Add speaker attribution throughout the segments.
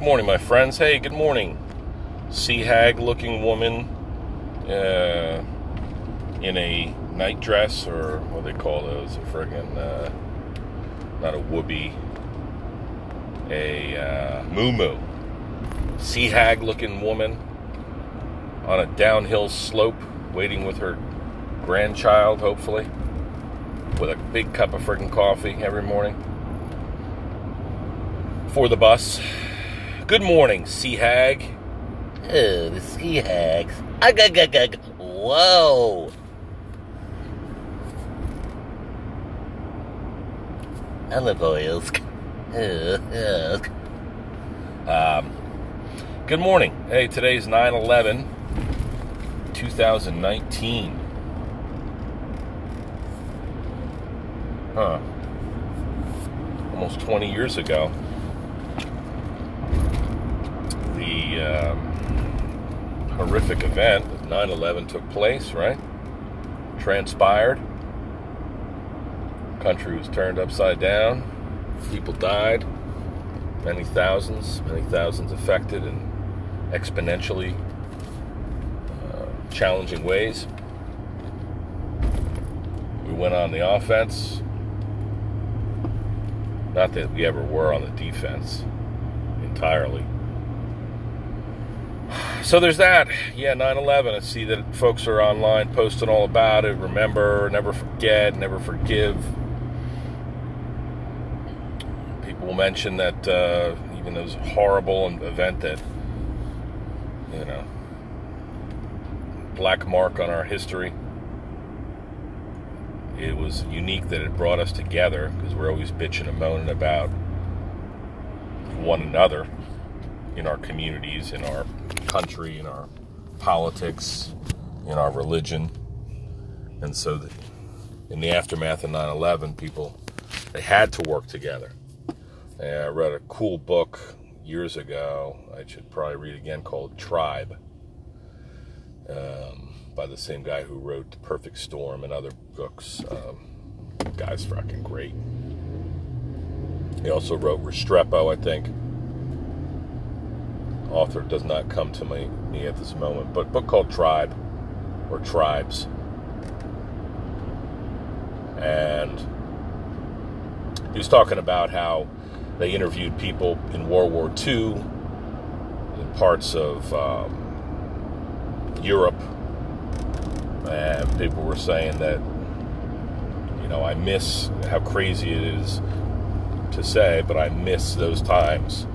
Speaker 1: Good morning, my friends. Hey, good morning. Sea hag looking woman uh, in a night dress, or what do they call those? A friggin', uh, not a whoopee, a uh, moo Sea hag looking woman on a downhill slope waiting with her grandchild, hopefully, with a big cup of friggin' coffee every morning for the bus. Good morning, Sea Hag.
Speaker 2: Oh, the Sea Hags. Ugh. Whoa. Olive oils.
Speaker 1: Um, good morning. Hey, today's 9 11, 2019. Huh. Almost 20 years ago. Um, horrific event of 9 11 took place, right? Transpired. Country was turned upside down. People died. Many thousands, many thousands affected in exponentially uh, challenging ways. We went on the offense. Not that we ever were on the defense entirely. So there's that. Yeah, 9 11. I see that folks are online posting all about it. Remember, never forget, never forgive. People will mention that uh, even those horrible event that, you know, black mark on our history. It was unique that it brought us together because we're always bitching and moaning about one another in our communities, in our country, in our politics, in our religion. And so, the, in the aftermath of 9 11, people, they had to work together. And I read a cool book years ago, I should probably read again, called Tribe, um, by the same guy who wrote The Perfect Storm and other books. Um, guy's fucking great. He also wrote Restrepo, I think author does not come to me, me at this moment, but book called Tribe or Tribes. And he was talking about how they interviewed people in World War II in parts of um, Europe, and people were saying that, you know, I miss how crazy it is to say, but I miss those times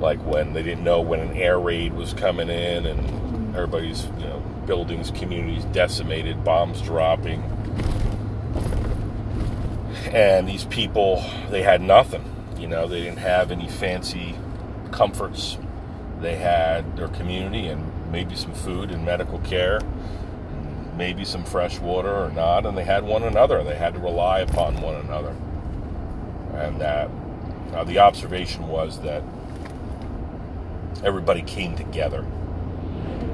Speaker 1: like when they didn't know when an air raid was coming in and everybody's you know buildings communities decimated bombs dropping. And these people they had nothing you know they didn't have any fancy comforts. They had their community and maybe some food and medical care maybe some fresh water or not and they had one another. They had to rely upon one another. And that uh, the observation was that everybody came together.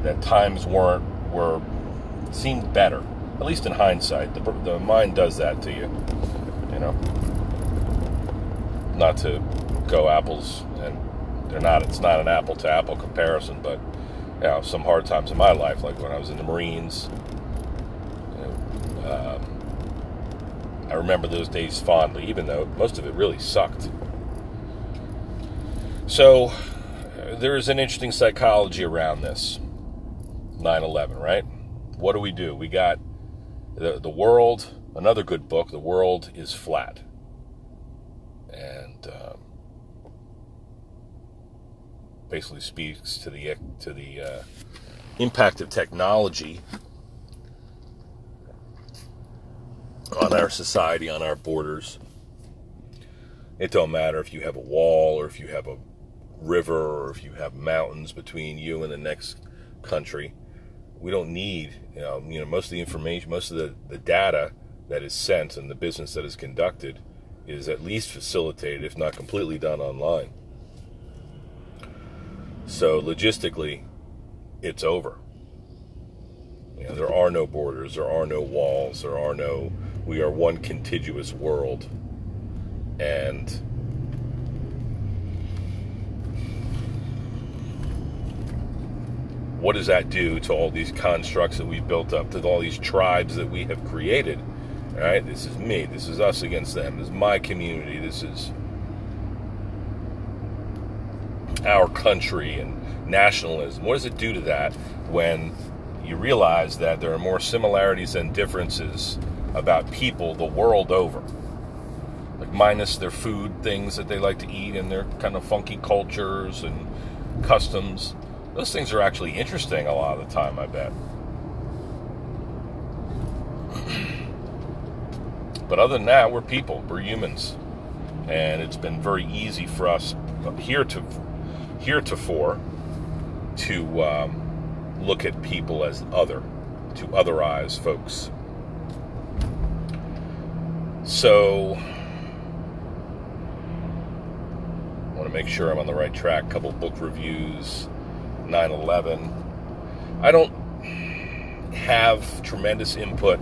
Speaker 1: That times weren't were seemed better, at least in hindsight. The, the mind does that to you, you know. Not to go apples and they're not. It's not an apple to apple comparison, but you know, some hard times in my life, like when I was in the Marines. You know, um, I remember those days fondly, even though most of it really sucked. So there is an interesting psychology around this 9 11, right? What do we do? We got the, the world, another good book, The World is Flat. And um, basically speaks to the, to the uh, impact of technology on our society, on our borders. It don't matter if you have a wall or if you have a river or if you have mountains between you and the next country. We don't need, you know, you know most of the information, most of the, the data that is sent and the business that is conducted is at least facilitated, if not completely done online. So logistically, it's over. You know, there are no borders, there are no walls, there are no. We are one contiguous world, and what does that do to all these constructs that we've built up, to all these tribes that we have created? All right, this is me. This is us against them. This is my community. This is our country and nationalism. What does it do to that when you realize that there are more similarities than differences about people the world over? Like, minus their food things that they like to eat and their kind of funky cultures and customs. Those things are actually interesting a lot of the time, I bet. But other than that, we're people, we're humans. And it's been very easy for us here to heretofore to um, look at people as other, to otherize folks. So, I want to make sure I'm on the right track. couple book reviews, 9 11. I don't have tremendous input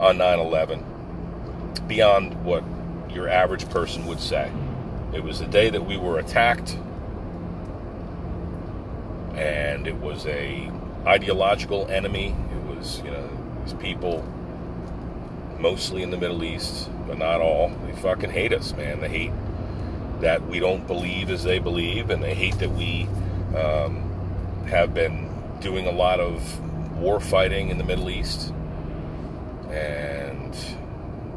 Speaker 1: on 9 11 beyond what your average person would say. It was the day that we were attacked and it was a ideological enemy. It was, you know, these people mostly in the Middle East, but not all. They fucking hate us, man. They hate that we don't believe as they believe, and they hate that we um, have been doing a lot of war fighting in the Middle East, and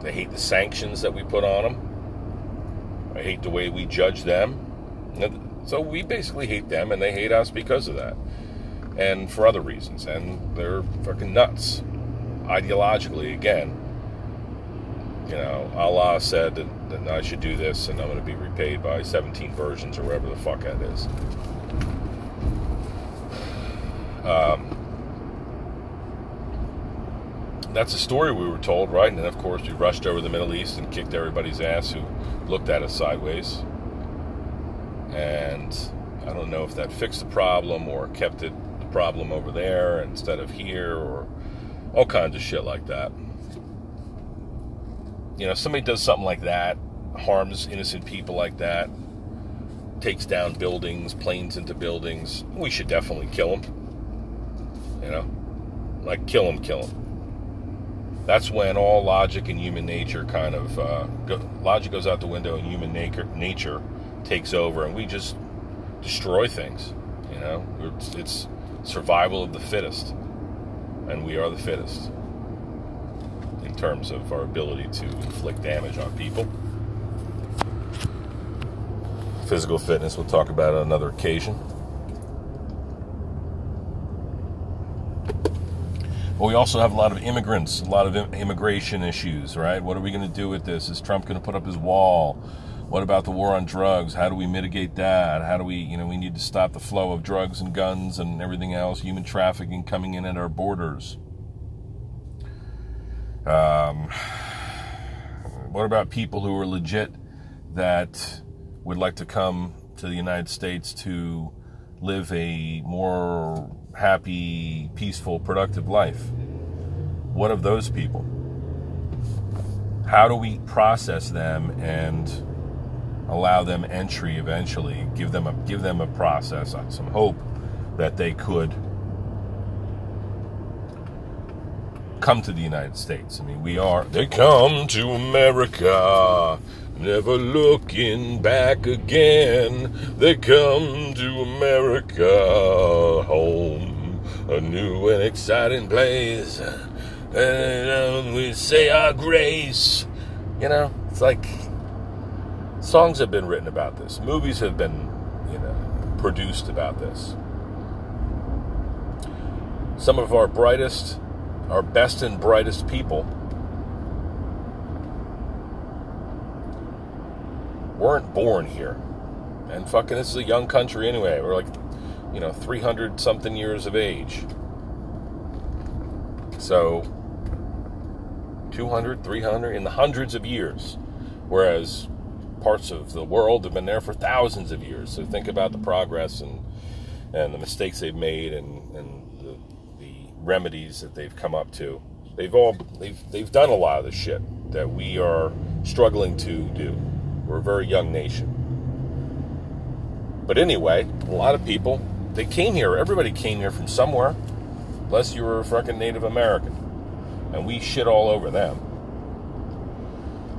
Speaker 1: they hate the sanctions that we put on them. I hate the way we judge them. So we basically hate them, and they hate us because of that, and for other reasons. And they're fucking nuts, ideologically. Again, you know, Allah said that, that I should do this, and I'm going to be repaid by 17 versions or whatever the fuck that is. Um, that's a story we were told, right? And then, of course, we rushed over the Middle East and kicked everybody's ass who looked at us sideways. And I don't know if that fixed the problem or kept it the problem over there instead of here or all kinds of shit like that. You know, somebody does something like that, harms innocent people like that, takes down buildings, planes into buildings, we should definitely kill them. You know, like kill them, kill them. That's when all logic and human nature kind of uh, go, logic goes out the window and human nature nature takes over, and we just destroy things. You know, it's, it's survival of the fittest, and we are the fittest in terms of our ability to inflict damage on people. Physical fitness, we'll talk about on another occasion. But we also have a lot of immigrants, a lot of immigration issues, right? What are we going to do with this? Is Trump going to put up his wall? What about the war on drugs? How do we mitigate that? How do we, you know, we need to stop the flow of drugs and guns and everything else, human trafficking coming in at our borders. Um, what about people who are legit that would like to come to the United States to live a more happy, peaceful, productive life? What of those people? How do we process them and allow them entry eventually? Give them a give them a process, uh, some hope that they could come to the United States. I mean, we are they come to America never looking back again. They come to America, home, a new and exciting place. And um, we say our grace. You know, it's like songs have been written about this, movies have been, you know, produced about this. Some of our brightest, our best and brightest people weren't born here. And fucking, this is a young country anyway. We're like, you know, 300 something years of age. So, 200, 300, in the hundreds of years. Whereas parts of the world have been there for thousands of years. So think about the progress and, and the mistakes they've made and, and the, the remedies that they've come up to. They've all, they've, they've done a lot of the shit that we are struggling to do. We're a very young nation. But anyway, a lot of people they came here. Everybody came here from somewhere, unless you were a fucking Native American, and we shit all over them.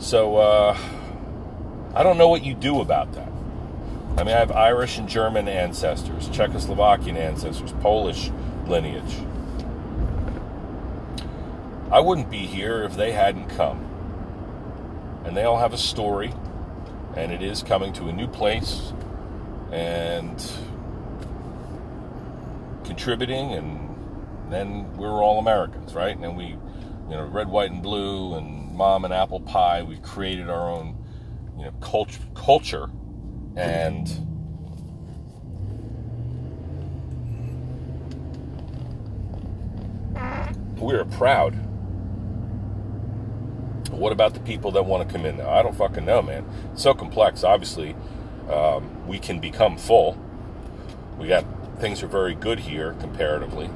Speaker 1: So uh, I don't know what you do about that. I mean, I have Irish and German ancestors, Czechoslovakian ancestors, Polish lineage. I wouldn't be here if they hadn't come. And they all have a story, and it is coming to a new place and contributing, and then we're all Americans, right? And we, you know, red, white, and blue, and mom and apple pie, we've created our own, you know, culture, culture and we're proud. What about the people that want to come in now? I don't fucking know, man. It's so complex. Obviously, um, we can become full. We got things are very good here comparatively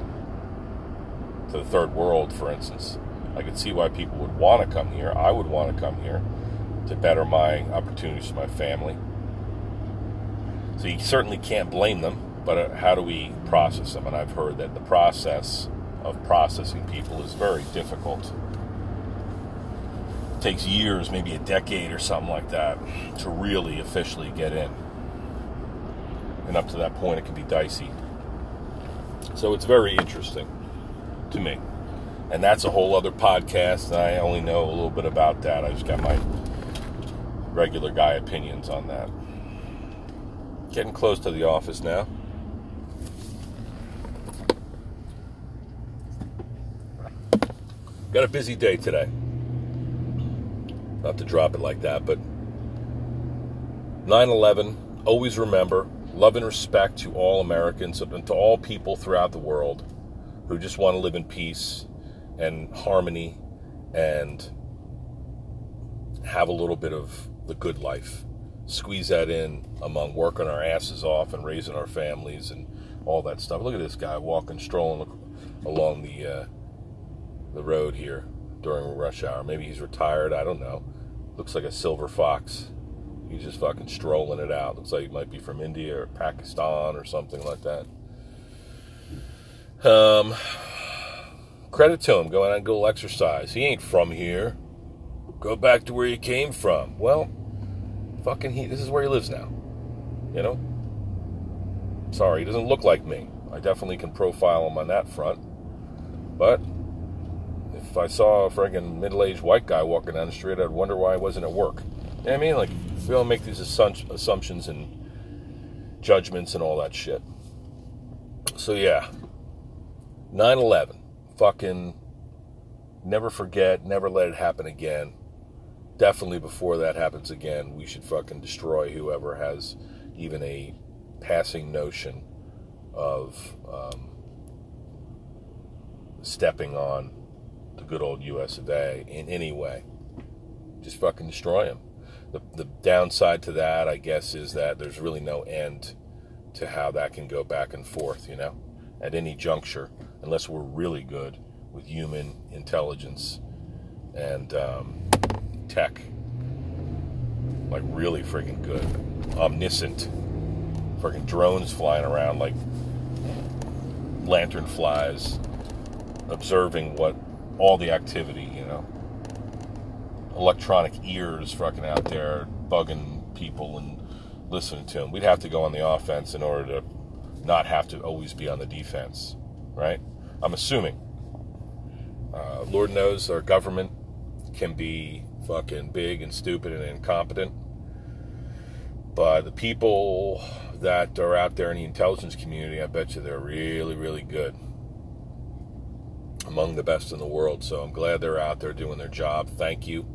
Speaker 1: to the third world, for instance. I could see why people would want to come here. I would want to come here to better my opportunities for my family. So you certainly can't blame them, but uh, how do we process them? And I've heard that the process of processing people is very difficult. Takes years, maybe a decade or something like that, to really officially get in. And up to that point, it can be dicey. So it's very interesting to me. And that's a whole other podcast, I only know a little bit about that. I just got my regular guy opinions on that. Getting close to the office now. Got a busy day today. Not to drop it like that, but 9 11, always remember love and respect to all Americans and to all people throughout the world who just want to live in peace and harmony and have a little bit of the good life. Squeeze that in among working our asses off and raising our families and all that stuff. Look at this guy walking, strolling along the uh, the road here during rush hour. Maybe he's retired. I don't know. Looks like a silver fox. He's just fucking strolling it out. Looks like he might be from India or Pakistan or something like that. Um, credit to him going on a little exercise. He ain't from here. Go back to where you came from. Well, fucking he. This is where he lives now. You know. Sorry, he doesn't look like me. I definitely can profile him on that front. But if I saw a friggin' middle-aged white guy walking down the street, I'd wonder why I wasn't at work. You know what I mean? Like, we don't make these assumptions and judgments and all that shit. So, yeah. 9 11. Fucking never forget, never let it happen again. Definitely before that happens again, we should fucking destroy whoever has even a passing notion of um, stepping on the good old US of A in any way. Just fucking destroy them. The, the downside to that, I guess, is that there's really no end to how that can go back and forth, you know, at any juncture, unless we're really good with human intelligence and um, tech. Like, really freaking good. Omniscient. Freaking drones flying around like lantern flies, observing what all the activity, you know. Electronic ears fucking out there bugging people and listening to them. We'd have to go on the offense in order to not have to always be on the defense, right? I'm assuming. Uh, Lord knows our government can be fucking big and stupid and incompetent. But the people that are out there in the intelligence community, I bet you they're really, really good. Among the best in the world. So I'm glad they're out there doing their job. Thank you.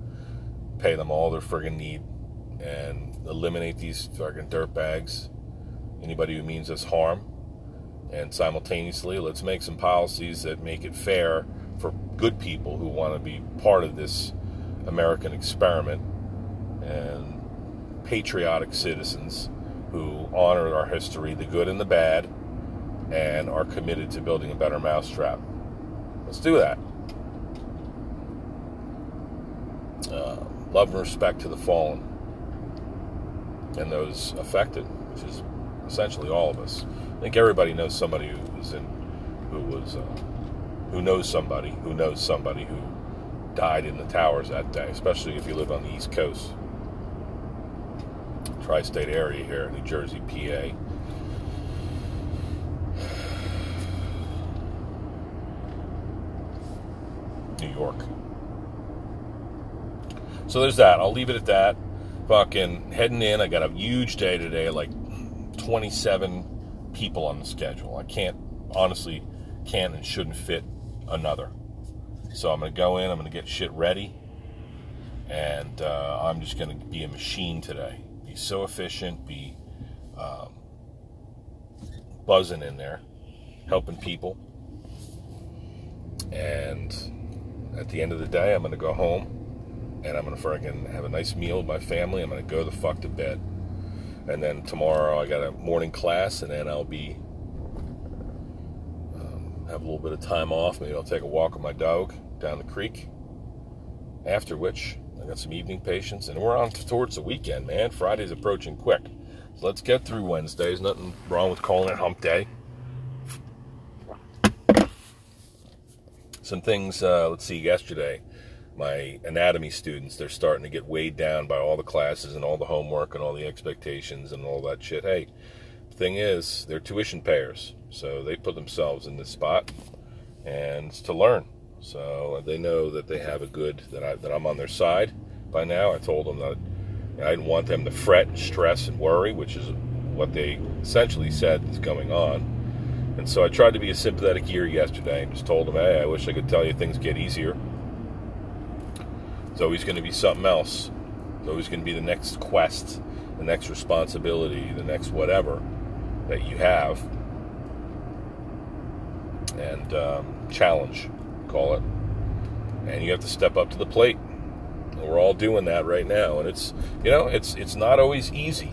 Speaker 1: Pay them all their friggin' need and eliminate these fucking dirtbags. Anybody who means us harm. And simultaneously, let's make some policies that make it fair for good people who want to be part of this American experiment and patriotic citizens who honor our history, the good and the bad, and are committed to building a better mousetrap. Let's do that. Uh, love and respect to the fallen and those affected, which is essentially all of us. I think everybody knows somebody who was in, who was, uh, who knows somebody who knows somebody who died in the towers that day, especially if you live on the East Coast, tri-state area here, New Jersey, PA. New York. So there's that. I'll leave it at that. Fucking heading in. I got a huge day today, like 27 people on the schedule. I can't, honestly, can and shouldn't fit another. So I'm going to go in, I'm going to get shit ready, and uh, I'm just going to be a machine today. Be so efficient, be um, buzzing in there, helping people. And at the end of the day, I'm going to go home and I'm to fucking have a nice meal with my family. I'm to go the fuck to bed. And then tomorrow I got a morning class, and then I'll be um, have a little bit of time off. Maybe I'll take a walk with my dog down the creek. After which I got some evening patients, and we're on towards the weekend, man. Friday's approaching quick, so let's get through Wednesday. Wednesdays. Nothing wrong with calling it Hump Day. Some things. Uh, let's see. Yesterday my anatomy students, they're starting to get weighed down by all the classes and all the homework and all the expectations and all that shit. Hey, thing is, they're tuition payers, so they put themselves in this spot and it's to learn. So they know that they have a good that I that I'm on their side. By now, I told them that I didn't want them to fret and stress and worry, which is what they essentially said is going on. And so I tried to be a sympathetic ear yesterday and just told them, hey, I wish I could tell you things get easier it's always going to be something else. It's always going to be the next quest, the next responsibility, the next whatever that you have. And um, challenge, call it. And you have to step up to the plate. We're all doing that right now. And it's, you know, it's it's not always easy.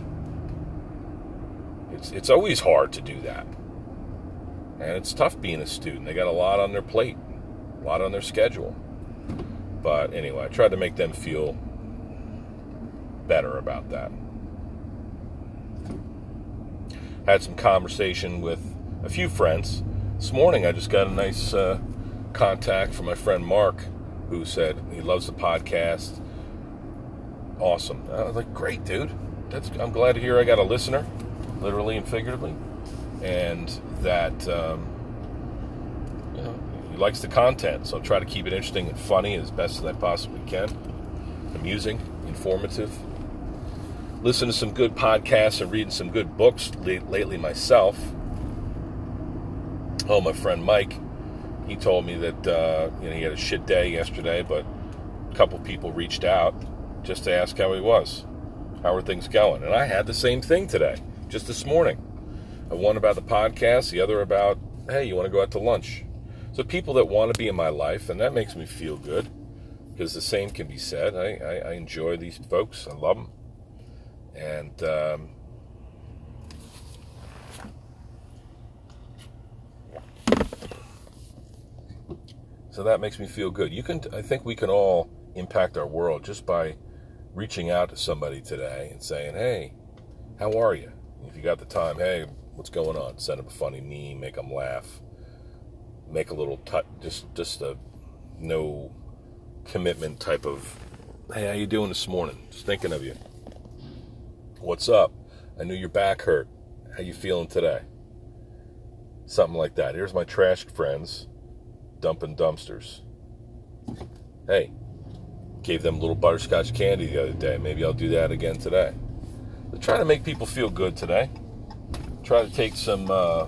Speaker 1: It's it's always hard to do that. And it's tough being a student. They got a lot on their plate, a lot on their schedule. But anyway, I tried to make them feel better about that. Had some conversation with a few friends. This morning, I just got a nice uh, contact from my friend Mark, who said he loves the podcast. Awesome. I was like, great, dude. That's, I'm glad to hear I got a listener, literally and figuratively, and that um, likes the content, so I'll try to keep it interesting and funny as best as I possibly can. Amusing, informative. Listen to some good podcasts and reading some good books lately myself. Oh, my friend Mike, he told me that uh, you know he had a shit day yesterday, but a couple people reached out just to ask how he was. How are things going? And I had the same thing today, just this morning. One about the podcast, the other about, hey, you want to go out to lunch? So people that want to be in my life, and that makes me feel good because the same can be said. I, I, I enjoy these folks. I love them. And um, so that makes me feel good. You can, I think we can all impact our world just by reaching out to somebody today and saying, "Hey, how are you?" If you got the time, "Hey, what's going on?" Send them a funny meme, make them laugh make a little touch, just just a no commitment type of, hey, how you doing this morning? Just thinking of you. What's up? I knew your back hurt. How you feeling today? Something like that. Here's my trash friends dumping dumpsters. Hey, gave them a little butterscotch candy the other day. Maybe I'll do that again today. Trying to make people feel good today. Try to take some uh,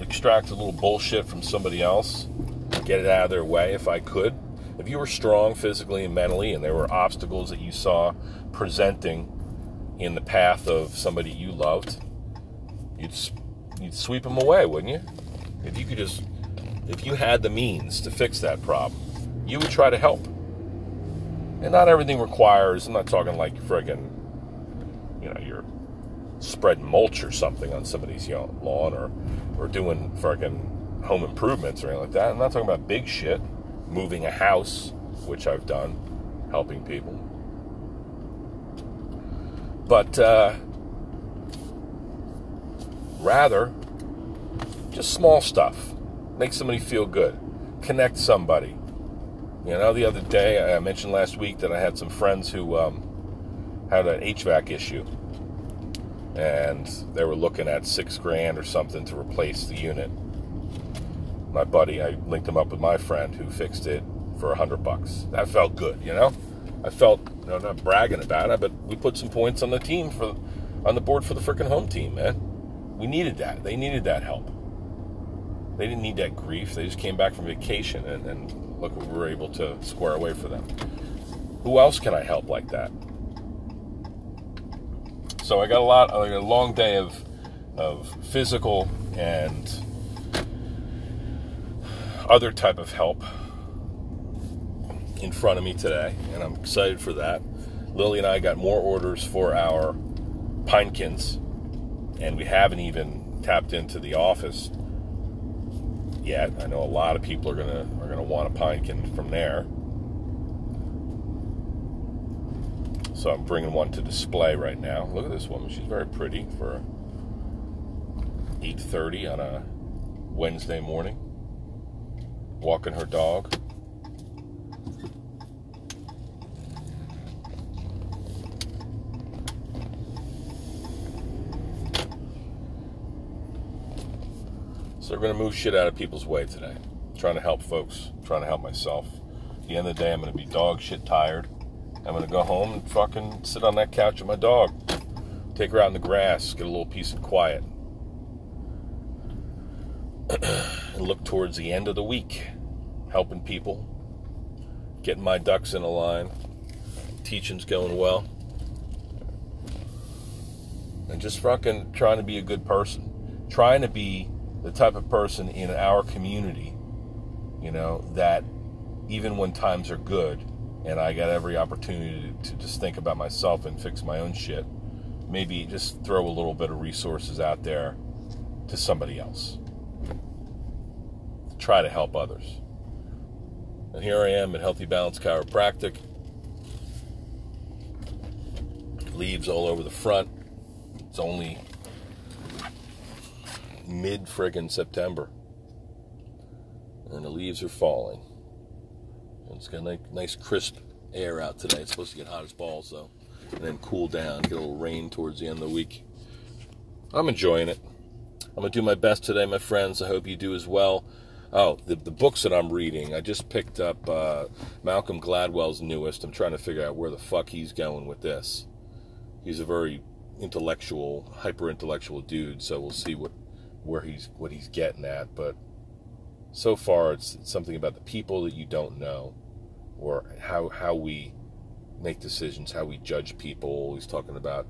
Speaker 1: extract a little bullshit from somebody else, get it out of their way if I could. If you were strong physically and mentally and there were obstacles that you saw presenting in the path of somebody you loved, you'd you'd sweep them away, wouldn't you? If you could just if you had the means to fix that problem, you would try to help. And not everything requires, I'm not talking like friggin', you know, you're spreading mulch or something on somebody's lawn or or doing fucking home improvements or anything like that. I'm not talking about big shit, moving a house, which I've done, helping people. But uh, rather, Just small stuff. Make somebody feel good. Connect somebody. You know, the other day, I mentioned last week that I had some friends who um, had an HVAC issue. And they were looking at six grand or something to replace the unit. My buddy, I linked him up with my friend who fixed it for a hundred bucks. That felt good, you know? I felt, you know, not bragging about it, but we put some points on the team for, on the board for the freaking home team, man. We needed that. They needed that help. They didn't need that grief. They just came back from vacation and, and look we were able to square away for them. Who else can I help like that? So I got a lot, like a long day of, of physical and other type of help in front of me today, and I'm excited for that. Lily and I got more orders for our pinekins, and we haven't even tapped into the office yet. I know a lot of people are gonna are gonna want a pinekin from there. So I'm bringing one to display right now. Look at this woman; she's very pretty for 8:30 on a Wednesday morning, walking her dog. So we're going to move shit out of people's way today. trying to help folks, trying to help myself. At the end of the day, I'm going to be dog shit tired. I'm to go home and fucking sit on that couch with my dog. Take her out in the grass, get a little peace and quiet. and look towards the end of the week, helping people, getting my ducks in a line, teaching's going well. And just fucking trying to be a good person. Trying to be the type of person in our community, you know, that even when times are good and I got every opportunity to just think about myself and fix my own shit, maybe just throw a little bit of resources out there to somebody else. Try to help others. And here I am at Healthy Balance Chiropractic. Leaves all over the front. It's only mid friggin' September. And the leaves are falling. It's got a nice crisp air out today. It's supposed to get hot as balls though. And then cool down, get a little rain towards the end of the week. I'm enjoying it. I'm gonna do my best today, my friends. I hope you do as well. Oh, the, the books that I'm reading. I just picked up uh, Malcolm Gladwell's newest. I'm trying to figure out where the fuck he's going with this. He's a very intellectual, hyper intellectual dude, so we'll see what where he's what he's getting at, but so far it's, something about the people that you don't know, or how how we make decisions, how we judge people. He's talking about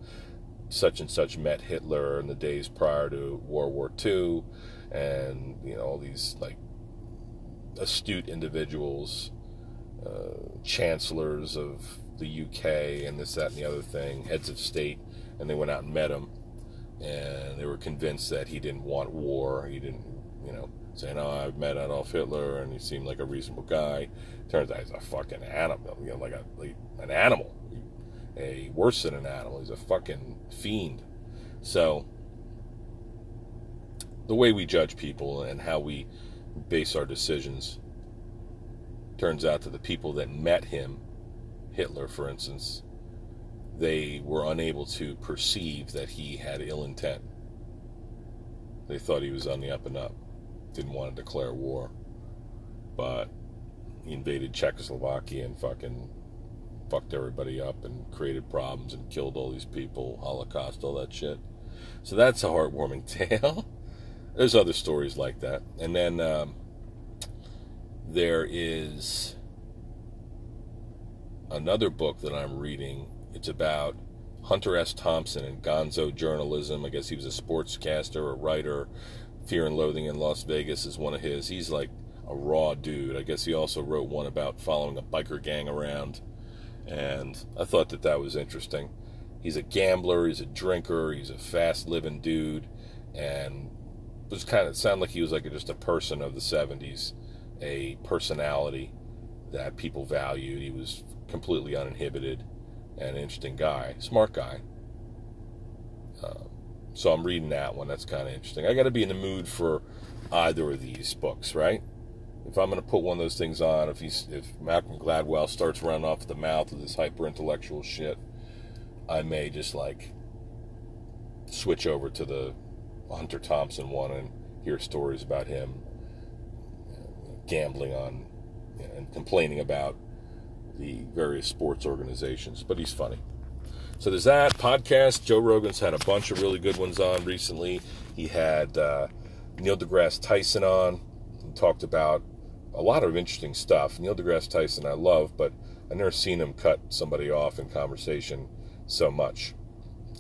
Speaker 1: such and such met Hitler in the days prior to World War II, and you know all these like astute individuals, uh, chancellors of the UK, and this, that, and the other thing, heads of state, and they went out and met him and they were convinced that he didn't want war. He didn't, you know, saying, "Oh, I've met Adolf Hitler, and he seemed like a reasonable guy." Turns out he's a fucking animal, you know, like a like an animal, a worse than an animal. He's a fucking fiend. So the way we judge people and how we base our decisions turns out to the people that met him, Hitler, for instance, they were unable to perceive that he had ill intent. They thought he was on the up and up, didn't want to declare war. But he invaded Czechoslovakia and fucking fucked everybody up and created problems and killed all these people, Holocaust, all that shit. So that's a heartwarming tale. There's other stories like that. And then um, there is another book that I'm reading it's about Hunter S. Thompson and gonzo journalism. I guess he was a sportscaster, a writer. Fear and Loathing in Las Vegas is one of his. He's like a raw dude. I guess he also wrote one about following a biker gang around. And I thought that that was interesting. He's a gambler, he's a drinker, he's a fast living dude. And was kind of sounded like he was like a, just a person of the 70s, a personality that people valued. He was completely uninhibited and an interesting guy, smart guy. Uh, so I'm reading that one. That's kind of interesting. I got to be in the mood for either of these books, right? If I'm going to put one of those things on, if he's if Malcolm Gladwell starts running off the mouth with this hyper intellectual shit, I may just like switch over to the Hunter Thompson one and hear stories about him gambling on and complaining about the various sports organizations. But he's funny. So there's that podcast. Joe Rogan's had a bunch of really good ones on recently. He had uh, Neil deGrasse Tyson on and talked about a lot of interesting stuff. Neil deGrasse Tyson I love, but I've never seen him cut somebody off in conversation so much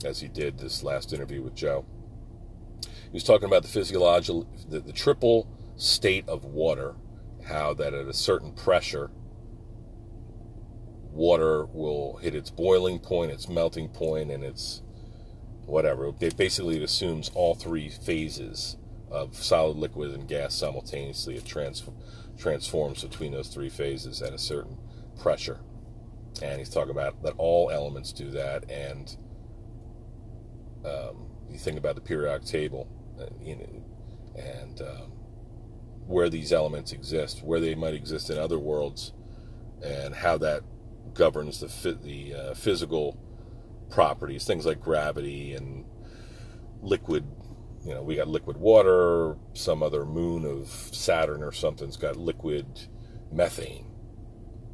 Speaker 1: as he did this last interview with Joe. He was talking about the physiological, the, the triple state of water, how that at a certain pressure, water will hit its boiling point, its melting point, and its whatever. It basically assumes all three phases of solid, liquid, and gas simultaneously. It trans- transforms between those three phases at a certain pressure. And he's talking about that all elements do that. And um, you think about the periodic table, uh, you know, and um, where these elements exist, where they might exist in other worlds, and how that governs the the uh, physical properties, things like gravity and liquid. You know, we got liquid water. Some other moon of Saturn or something's got liquid methane.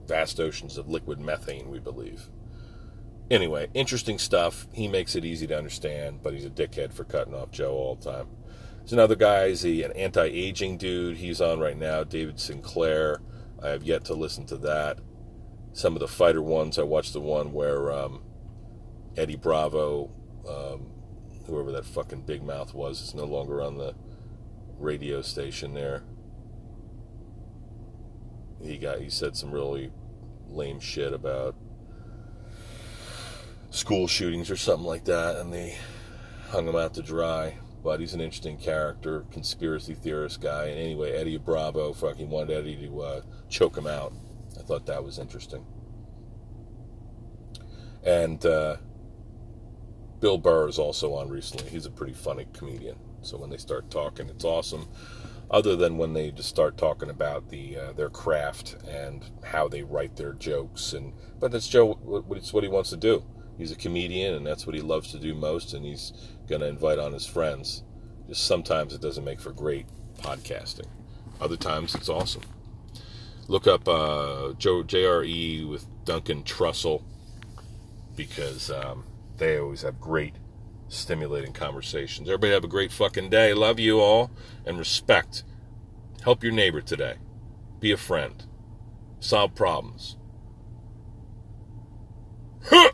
Speaker 1: Vast oceans of liquid methane, we believe. Anyway, interesting stuff. He makes it easy to understand, but he's a dickhead for cutting off Joe all the time. There's another guy, he's an anti aging dude. He's on right now, David Sinclair. I have yet to listen to that some of the fighter ones. I watched the one where um, Eddie Bravo, um, whoever that fucking big mouth was, is no longer on the radio station there. He got he said some really lame shit about school shootings or something like that, and they hung him out to dry. But he's an interesting character, conspiracy theorist guy. And anyway, Eddie Bravo fucking wanted Eddie to uh, choke him out. Thought that was interesting. And uh, Bill Burr is also on recently. He's a pretty funny comedian. So when they start talking, it's awesome. Other than when they just start talking about the uh, their craft and how they write their jokes, and but that's Joe. It's what he wants to do. He's a comedian, and that's what he loves to do most. And he's going to invite on his friends. Just sometimes it doesn't make for great podcasting. Other times it's awesome. Look up uh, Joe JRE with Duncan Trussell because um, they always have great, stimulating conversations. Everybody have a great fucking day. Love you all and respect. Help your neighbor today. Be a friend. Solve problems. Huh!